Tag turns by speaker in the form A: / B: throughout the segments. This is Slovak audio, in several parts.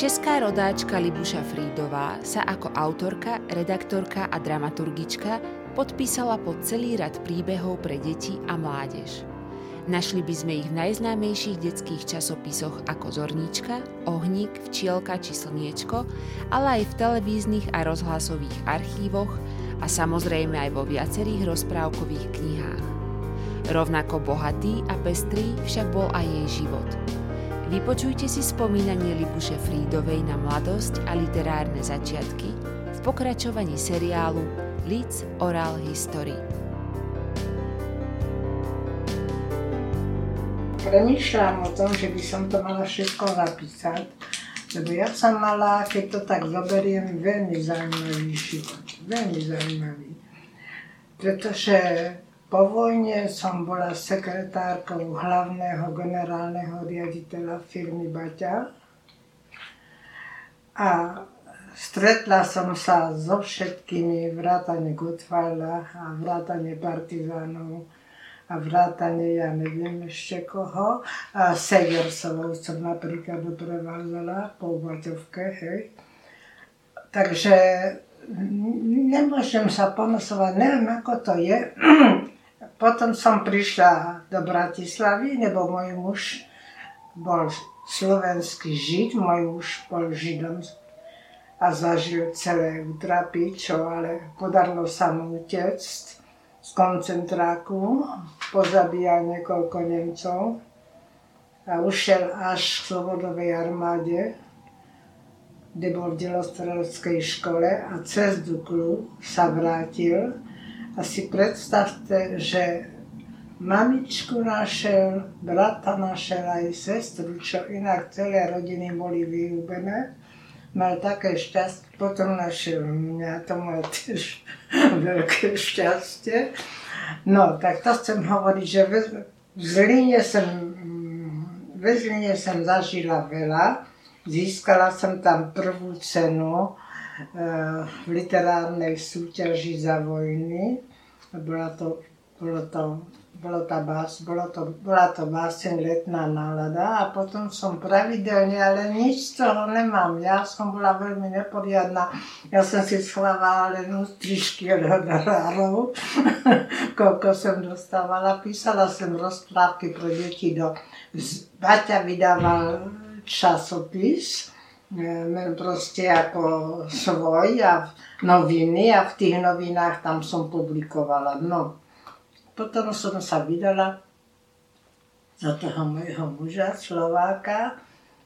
A: Česká rodáčka Libuša Frídová sa ako autorka, redaktorka a dramaturgička podpísala pod celý rad príbehov pre deti a mládež. Našli by sme ich v najznámejších detských časopisoch ako Zornička, Ohník, Včielka či Slniečko, ale aj v televíznych a rozhlasových archívoch a samozrejme aj vo viacerých rozprávkových knihách. Rovnako bohatý a pestrý však bol aj jej život. Vypočujte si spomínanie Libuše Frídovej na mladosť a literárne začiatky v pokračovaní seriálu Lids Oral History.
B: premýšľam o tom, že by som to mala všetko napísať, lebo ja som mala, keď to tak zoberiem, veľmi zaujímavý život. Veľmi zaujímavý. Pretože po vojne som bola sekretárkou hlavného generálneho riaditeľa firmy Baťa a stretla som sa so všetkými vrátane Gutwalda a vrátane partizánov a vrátane, ja neviem ešte koho, a Segersovou som napríklad doprevádzala po Baťovke, hej. Takže nemôžem sa ponosovať, neviem ako to je. Potom som prišla do Bratislavy, lebo môj muž bol slovenský žid, môj muž bol židom a zažil celé utrapy, čo ale podarilo sa mu utiecť z koncentráku, pozabíjal niekoľko Nemcov a ušiel až k Slobodovej armáde, kde bol v delostreleckej škole a cez Duklu sa vrátil. A si predstavte, že mamičku našiel, brata našiel aj sestru, čo inak celé rodiny boli vyúbené mal také šťastie, potom našiel mňa, to mal tiež veľké šťastie. No, tak to chcem hovoriť, že v Zlíne som, v Zlíne som zažila veľa. Získala som tam prvú cenu v literárnej súťaži za vojny. Bola to, bolo to bolo tá bás, bolo to, bola to báseň Letná nálada a potom som pravidelne, ale nič z toho nemám. Ja som bola veľmi neporiadna. Ja som si schovávala len ústrižky od honorárov, koľko som dostávala. Písala som rozprávky pre deti do... Baťa vydával časopis, proste ako svoj a noviny a v tých novinách tam som publikovala. No, potom som sa vydala za toho mojho muža, Slováka,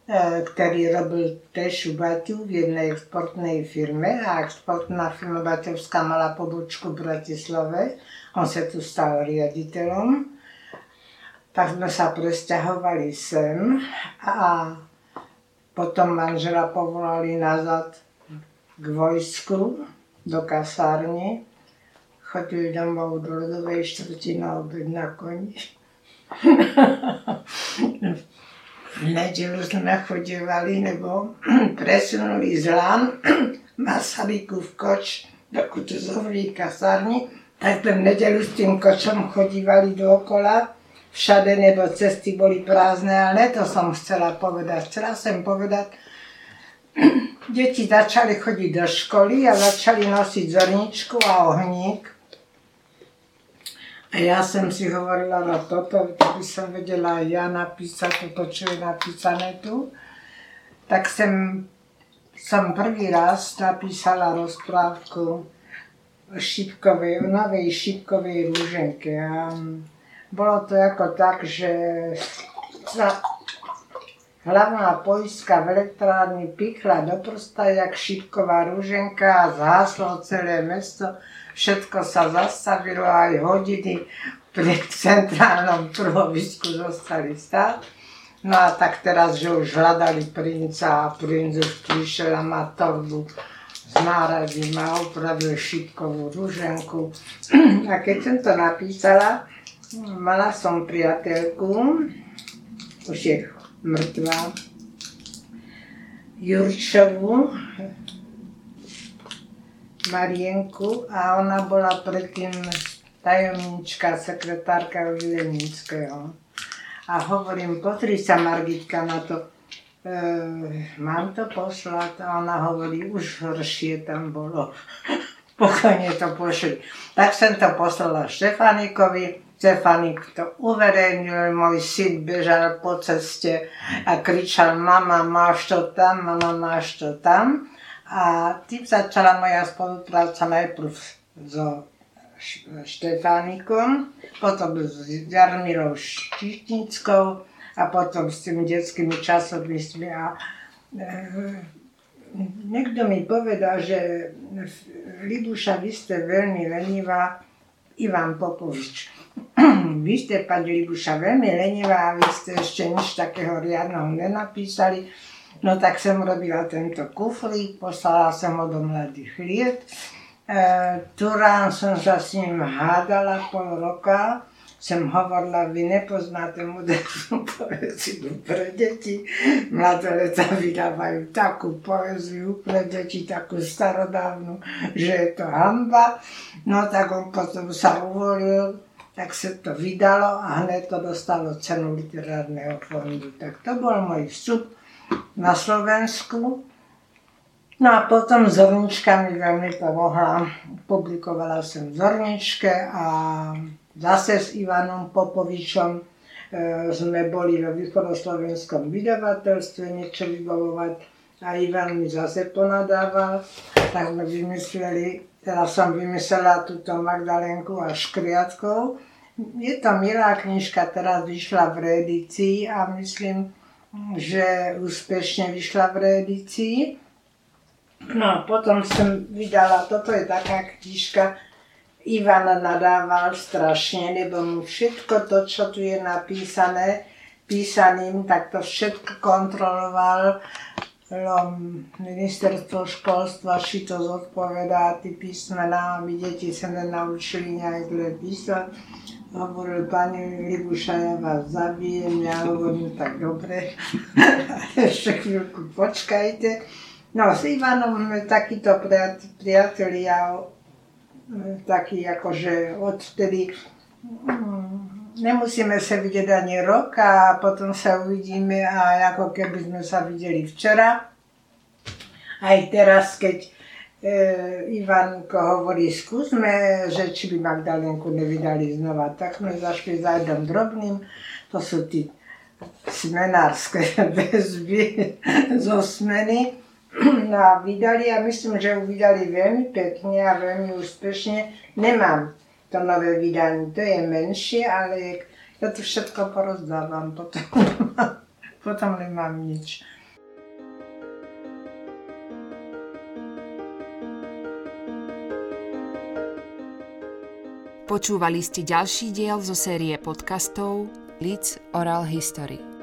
B: e, ktorý robil tež u Baťu v jednej exportnej firme a exportná firma Baťovská mala pobočku v Bratislave. On sa tu stal riaditeľom. Tak sme sa presťahovali sem a potom manžela povolali nazad k vojsku do kasárny. Chodili domov do ľudovej štvrti na obed na koni. v nedelu sme chodívali, lebo presunuli z Lán Masaryku v koč do Kutuzovej kasárny, tak v nedelu s tým kočom chodívali dookola, všade, nebo cesty boli prázdne, ale to som chcela povedať. Chcela som povedať, deti začali chodiť do školy a začali nosiť zorničku a ohník. A ja som si hovorila na toto, by som vedela ja napísať toto, čo je napísané tu. Tak som, som prvý raz napísala rozprávku o šipkovej, o novej šipkovej rúženke. A bolo to ako tak, že sa hlavná poistka v elektrárni pichla do prsta, jak šipková rúženka a zhaslo celé mesto všetko sa zastavilo, aj hodiny pri centrálnom trhovisku zostali stáť. No a tak teraz, že už hľadali princa a princ už prišiel a má torbu z náradím a upravil šipkovú rúženku. A keď som to napísala, mala som priateľku, už je mŕtva, Jurčovu, Marienku a ona bola predtým tajomnička, sekretárka Vilenického. A hovorím, pozri sa Margitka na to, mám to poslať a ona hovorí, už horšie tam bolo. Pokojne to pošli. Tak som to poslala Štefanikovi, Stefanik to uverejnil, môj syn bežal po ceste a kričal, mama, máš to tam, mama, máš to tam. A tým začala moja spolupráca najprv so Štefánikom, potom s Jarmilou Štičnickou a potom s tými detskými časopismi. A, e, niekto mi povedal, že Libuša, vy ste veľmi lenivá, Ivan Popovič. vy ste, pani Libuša, veľmi lenivá a vy ste ešte nič takého riadného nenapísali. No tak som robila tento kuflík, poslala som ho do mladých liet. E, Turán som sa s ním hádala pol roka. Som hovorila, vy nepoznáte modernú poéziu pre deti. Mladé leta vydávajú takú poéziu pre deti, takú starodávnu, že je to hamba. No tak on potom sa uvolil, tak sa to vydalo a hneď to dostalo cenu literárneho fondu. Tak to bol môj vstup na Slovensku. No a potom Zornička mi veľmi pomohla. Publikovala som v Zorničke a zase s Ivanom Popovičom e, sme boli vo východoslovenskom vydavateľstve niečo vybavovať a Ivan mi zase ponadával, tak sme vymysleli, teraz som vymyslela túto Magdalenku a Škriatkov. Je to milá knižka, teraz vyšla v reedícii a myslím, že úspešne vyšla v reedícii. No potom som vydala, toto je taká knižka, Ivan nadával strašne, lebo mu všetko to, čo tu je napísané, písaným, tak to všetko kontroloval ministerstvo školstva, či to zodpovedá, ty písmená, my deti sa nenaučili nejak zle písať hovoril, pani Libuša, ja vás zabijem, ja hovorím, tak dobre, ešte chvíľku počkajte. No, s Ivanom sme takíto priatelia, takí akože odtedy mm, nemusíme sa vidieť ani rok a potom sa uvidíme a ako keby sme sa videli včera. Aj teraz, keď e, Ivanko hovorí, skúsme, že či by Magdalenku nevydali znova. Tak sme zašli za jednom drobným, to sú tí smenárske väzby zo smeny. No a vydali a myslím, že ju vydali veľmi pekne a veľmi úspešne. Nemám to nové vydanie, to je menšie, ale ja to všetko porozdávam, potom, potom nemám nič.
A: Počúvali ste ďalší diel zo série podcastov Leeds Oral History.